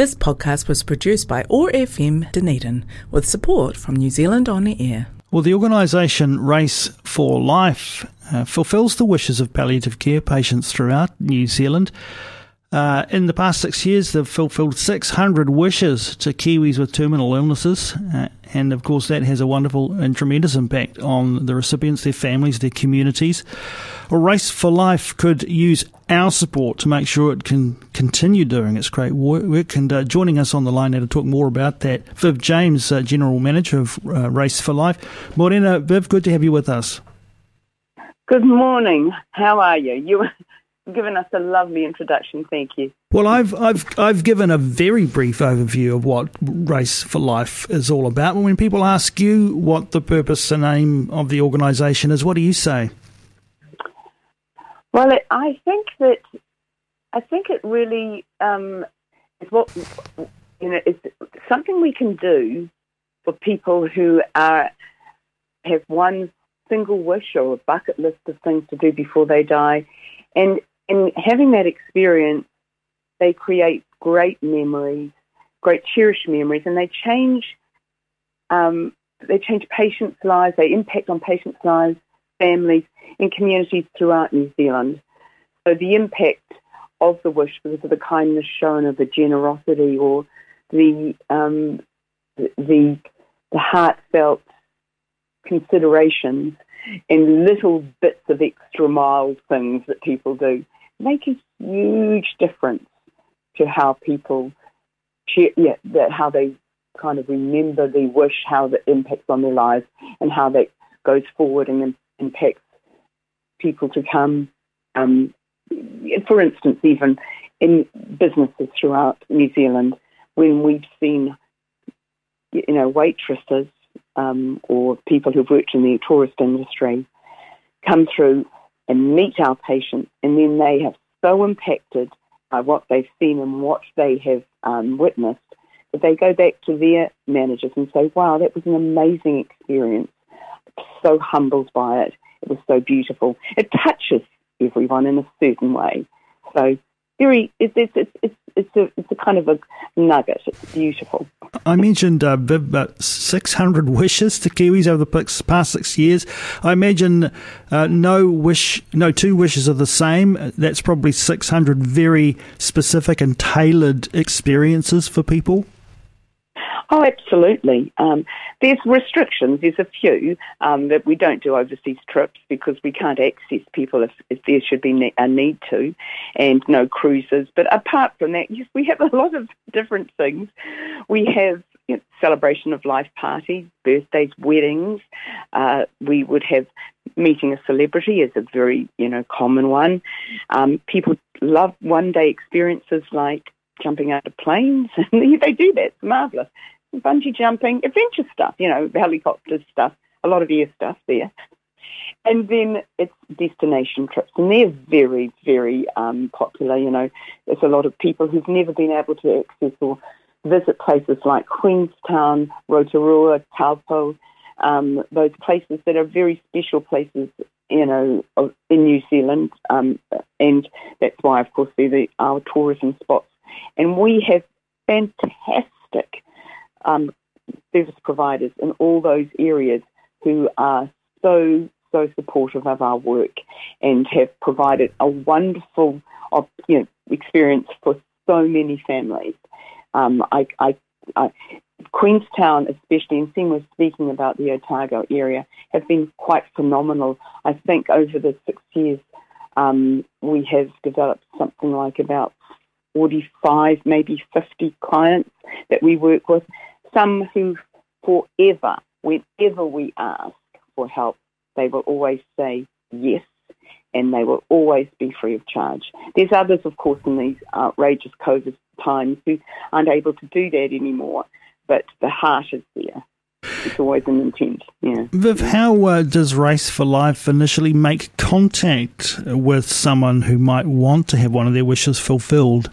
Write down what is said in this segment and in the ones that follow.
This podcast was produced by OAR FM Dunedin with support from New Zealand On Air. Well, the organisation Race for Life uh, fulfills the wishes of palliative care patients throughout New Zealand. Uh, in the past six years, they've fulfilled 600 wishes to Kiwis with terminal illnesses. Uh, and of course, that has a wonderful and tremendous impact on the recipients, their families, their communities. Race for Life could use our support to make sure it can continue doing its great work. And uh, joining us on the line now to talk more about that, Viv James, uh, General Manager of uh, Race for Life. Morena, Viv, good to have you with us. Good morning. How are you? You've given us a lovely introduction. Thank you. Well, I've I've I've given a very brief overview of what Race for Life is all about. When people ask you what the purpose and aim of the organisation is, what do you say? Well, it, I think that I think it really um, is what you know is something we can do for people who are have one single wish or a bucket list of things to do before they die, and in having that experience, they create great memories, great cherished memories, and they change. Um, they change patients' lives. They impact on patients' lives, families, and communities throughout New Zealand. So the impact of the wish, because of the kindness shown, or the generosity, or the um, the the heartfelt considerations and little bits of extra mild things that people do make a huge difference to how people yeah, that how they kind of remember the wish, how that impacts on their lives, and how that goes forward and impacts people to come. Um, for instance, even in businesses throughout New Zealand, when we've seen, you know, waitresses um, or people who've worked in the tourist industry come through and meet our patients, and then they have so impacted by what they've seen and what they have um, witnessed that they go back to their managers and say, "Wow, that was an amazing experience. So humbled by it. It was so beautiful. It touches everyone in a certain way. So very, it's it's it's it's, a it's a kind of a nugget. It's beautiful. I mentioned uh, about 600 wishes to Kiwis over the past six years. I imagine uh, no wish, no two wishes are the same. That's probably 600 very specific and tailored experiences for people. Oh, absolutely. Um, there's restrictions. There's a few um, that we don't do overseas trips because we can't access people if, if there should be a need to, and no cruises. But apart from that, yes, we have a lot of different things. We have you know, celebration of life parties, birthdays, weddings. Uh, we would have meeting a celebrity is a very you know common one. Um, people love one day experiences like jumping out of planes. they do that. It's marvellous bungee jumping, adventure stuff, you know, helicopter stuff, a lot of air stuff there. And then it's destination trips, and they're very, very um, popular. You know, there's a lot of people who've never been able to access or visit places like Queenstown, Rotorua, Taupo, um, those places that are very special places, you know, in New Zealand. Um, and that's why, of course, they're the, our tourism spots. And we have fantastic um, service providers in all those areas who are so, so supportive of our work and have provided a wonderful you know, experience for so many families. Um, I, I, I, Queenstown, especially, and seeing we're speaking about the Otago area, have been quite phenomenal. I think over the six years, um, we have developed something like about 45, maybe 50 clients that we work with some who forever, whenever we ask for help, they will always say yes and they will always be free of charge. There's others, of course, in these outrageous COVID times who aren't able to do that anymore, but the heart is there. It's always an intent. Yeah. Viv, how uh, does Race for Life initially make contact with someone who might want to have one of their wishes fulfilled?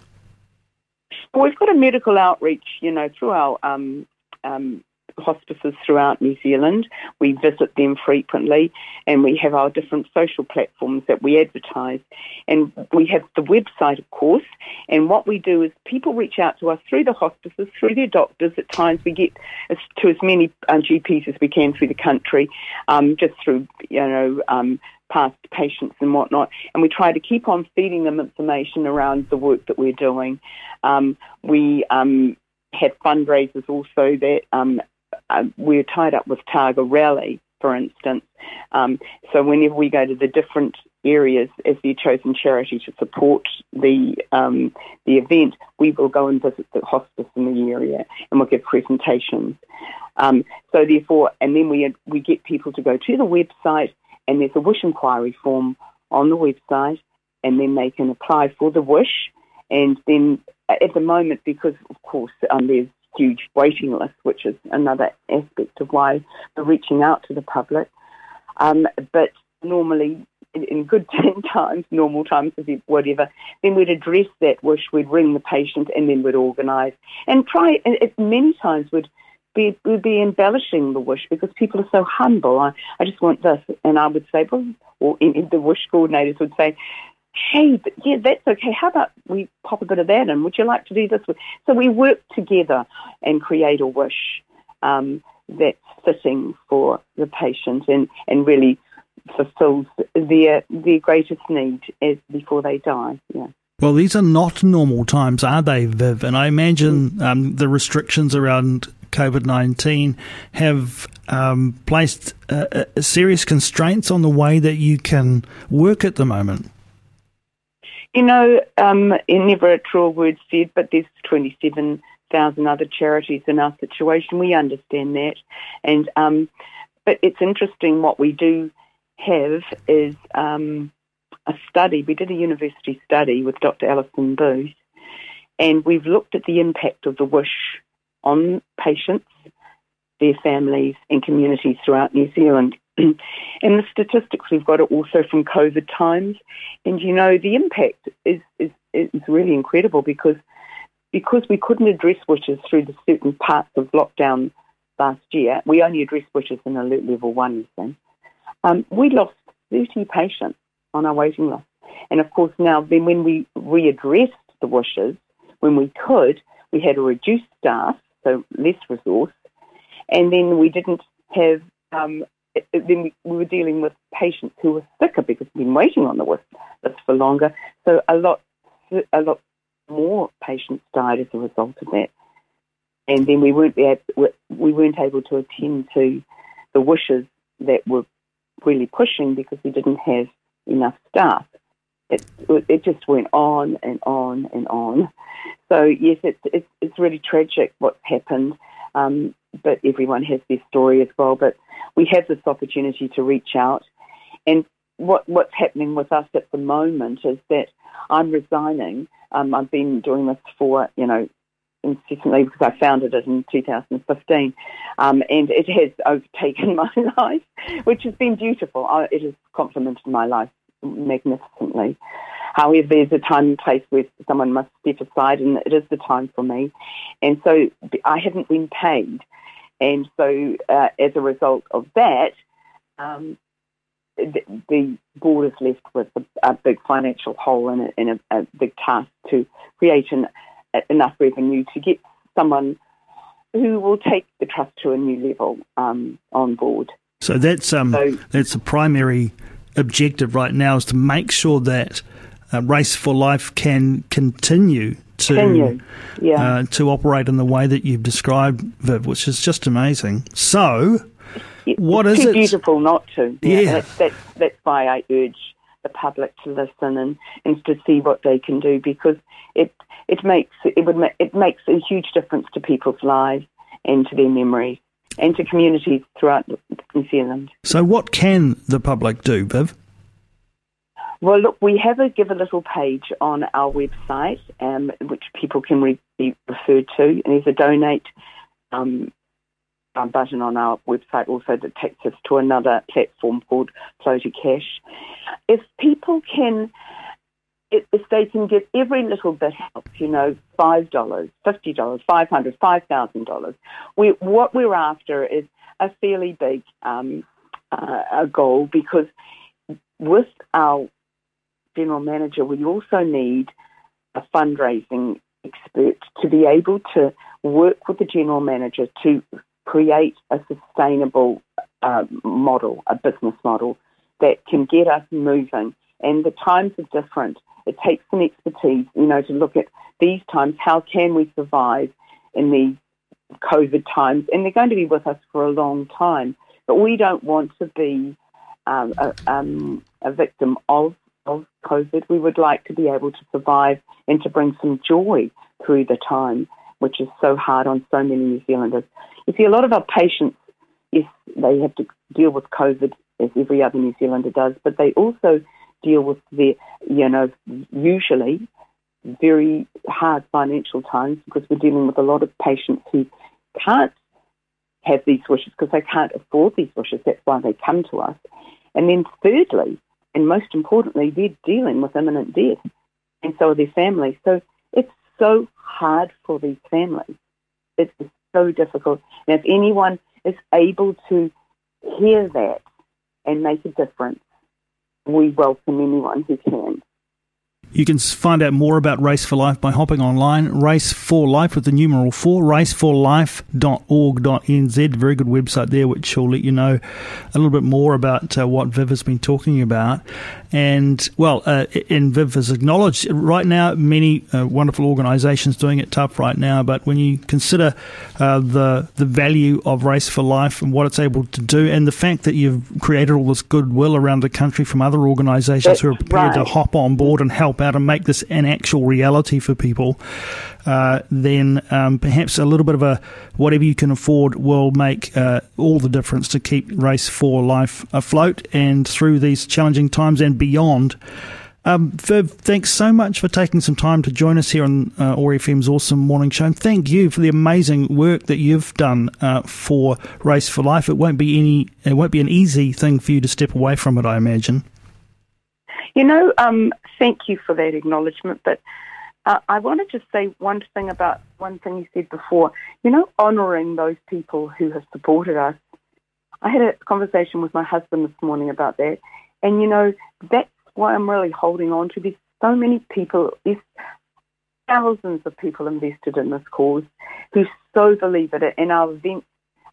Well, we've got a medical outreach, you know, through our um, um, hospices throughout New Zealand. We visit them frequently, and we have our different social platforms that we advertise. And we have the website, of course. And what we do is people reach out to us through the hospices, through their doctors. At times, we get to as many uh, GPs as we can through the country, um, just through you know. Um, past patients and whatnot, and we try to keep on feeding them information around the work that we're doing. Um, we um, have fundraisers also that um, uh, we're tied up with Targa Rally, for instance. Um, so whenever we go to the different areas as the chosen charity to support the um, the event, we will go and visit the hospice in the area and we'll give presentations. Um, so therefore, and then we we get people to go to the website and there's a wish inquiry form on the website, and then they can apply for the wish. And then at the moment, because of course um, there's huge waiting list, which is another aspect of why we're reaching out to the public. Um, but normally, in, in good times, normal times, whatever, then we'd address that wish, we'd ring the patient, and then we'd organise and try. And it, many times would be would be embellishing the wish because people are so humble. I, I just want this, and I would say, well, or the wish coordinators would say, hey, yeah, that's okay. How about we pop a bit of that in? Would you like to do this? So we work together and create a wish um, that's fitting for the patient and, and really fulfills their their greatest need as before they die. Yeah. Well, these are not normal times, are they, Viv? And I imagine um, the restrictions around COVID 19 have um, placed uh, uh, serious constraints on the way that you can work at the moment. You know, um, never a truer word said, but there's 27,000 other charities in our situation. We understand that. And, um, but it's interesting what we do have is um, a study. We did a university study with Dr. Alison Booth, and we've looked at the impact of the wish on patients, their families, and communities throughout New Zealand. and the statistics we've got are also from COVID times. And you know, the impact is, is, is really incredible because because we couldn't address wishes through the certain parts of lockdown last year, we only addressed wishes in alert level one, thing. Um, we lost 30 patients on our waiting list. And of course, now then when we readdressed the wishes, when we could, we had to reduce staff, so less resource, and then we didn't have um, then we, we, were dealing with patients who were sicker because we've been waiting on the list for longer. So a lot, a lot more patients died as a result of that. And then we weren't able, we weren't able to attend to the wishes that were really pushing because we didn't have enough staff. It, it just went on and on and on. So yes, it's it's, it's really tragic what's happened. Um, but everyone has their story as well. But we have this opportunity to reach out. And what, what's happening with us at the moment is that I'm resigning. Um, I've been doing this for, you know, incessantly because I founded it in 2015. Um, and it has overtaken my life, which has been beautiful. It has complemented my life magnificently. However, there's a time and place where someone must step aside, and it is the time for me. And so I haven't been paid. And so, uh, as a result of that, um, the, the, board is left with a, a big financial hole and, a, and a, a big task to create an, enough revenue to get someone who will take the trust to a new level um, on board. So that's um, so, that's the primary objective right now is to make sure that uh, Race for Life can continue to yeah. uh, to operate in the way that you've described, Viv, which is just amazing. So, what it's is too it? Beautiful not to. Yeah, yeah. That's, that's, that's why I urge the public to listen and, and to see what they can do because it it makes it would it makes a huge difference to people's lives and to their memories and to communities throughout New Zealand. So, what can the public do, Viv? Well, look, we have a Givealittle page on our website, um, which people can re- be referred to, and there's a donate um, button on our website also that takes us to another platform called Flo2Cash. If people can if they can get every little bit helps, you know, five dollars, fifty dollars, five hundred, five thousand dollars. We what we're after is a fairly big um, uh, goal because with our general manager, we also need a fundraising expert to be able to work with the general manager to create a sustainable uh, model, a business model that can get us moving. And the times are different. It takes some expertise, you know, to look at these times. How can we survive in these COVID times? And they're going to be with us for a long time. But we don't want to be um, a, um, a victim of of COVID. We would like to be able to survive and to bring some joy through the time, which is so hard on so many New Zealanders. You see, a lot of our patients, yes, they have to deal with COVID as every other New Zealander does, but they also deal with the, you know, usually very hard financial times because we're dealing with a lot of patients who can't have these wishes because they can't afford these wishes. That's why they come to us. And then thirdly, and most importantly, they're dealing with imminent death, and so are their families. So it's so hard for these families. It's so difficult. And if anyone is able to hear that and make a difference, we welcome anyone who can. You can find out more about Race for Life by hopping online, Race for Life with the numeral 4, raceforlife.org.nz. Very good website there, which will let you know a little bit more about uh, what Viv has been talking about. And, well, uh, and Viv has acknowledged right now, many uh, wonderful organisations doing it tough right now, but when you consider uh, the, the value of Race for Life and what it's able to do, and the fact that you've created all this goodwill around the country from other organisations who are prepared right. to hop on board and help out and make this an actual reality for people, uh, then um, perhaps a little bit of a whatever you can afford will make uh, all the difference to keep Race for Life afloat and through these challenging times and beyond. Um, Viv, thanks so much for taking some time to join us here on uh, OAR OARsome Morning Show. And thank you for the amazing work that you've done uh, for Race for Life. It won't be any, it won't be an easy thing for you to step away from it, I imagine. You know, um, thank you for that acknowledgement, but uh, I want to just say one thing about one thing you said before. You know, honouring those people who have supported us. I had a conversation with my husband this morning about that, and you know, that's why I'm really holding on to. There's so many people, there's thousands of people invested in this cause who so believe in it, and our events,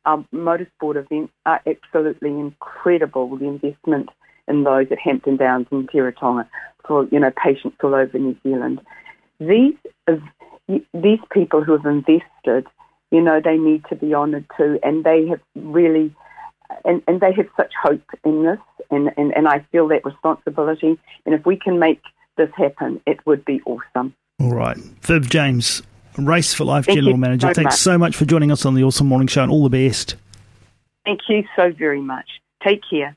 our motorsport events are absolutely incredible. The investment in those at Hampton Downs and Teretonga for you know patients all over New Zealand. These these people who have invested, you know, they need to be honoured too, and they have really, and, and they have such hope in this, and, and, and I feel that responsibility. And if we can make this happen, it would be awesome. All right, Viv James, Race for Life Thank General Manager. So Thanks much. so much for joining us on the OARsome Morning Show, and all the best. Thank you so very much. Take care.